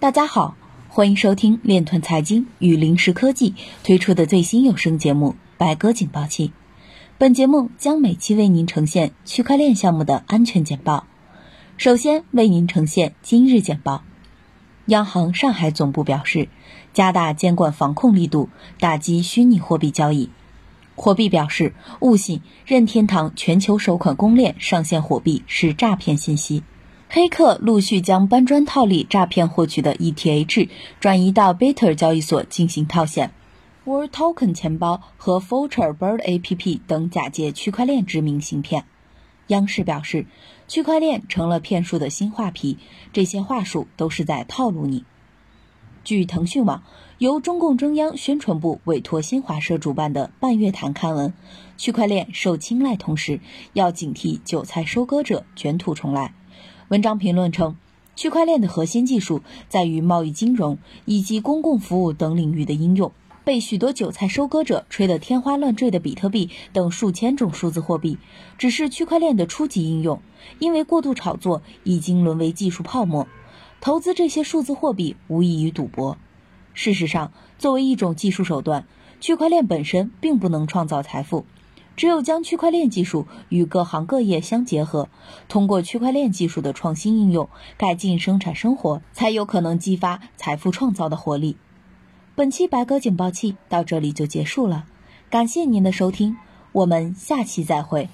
大家好，欢迎收听链臀财经与临时科技推出的最新有声节目《白鸽警报器》。本节目将每期为您呈现区块链项目的安全简报。首先为您呈现今日简报。央行上海总部表示，加大监管防控力度，打击虚拟货币交易。火币表示，勿信任天堂全球首款公链上线火币是诈骗信息。黑客陆续将搬砖套利诈骗获取的 ETH 转移到 Bitter 交易所进行套现。World Token 钱包和 Future Bird APP 等假借区块链之名行骗。央视表示，区块链成了骗术的新画皮，这些话术都是在套路你。据腾讯网，由中共中央宣传部委托新华社主办的半月谈刊文，区块链受青睐，同时要警惕韭菜收割者卷土重来。文章评论称，区块链的核心技术在于贸易、金融以及公共服务等领域的应用。被许多韭菜收割者吹得天花乱坠的比特币等数千种数字货币，只是区块链的初级应用，因为过度炒作已经沦为技术泡沫。投资这些数字货币无异于赌博。事实上，作为一种技术手段，区块链本身并不能创造财富。只有将区块链技术与各行各业相结合，通过区块链技术的创新应用，改进生产生活，才有可能激发财富创造的活力。本期白鸽警报器到这里就结束了，感谢您的收听，我们下期再会。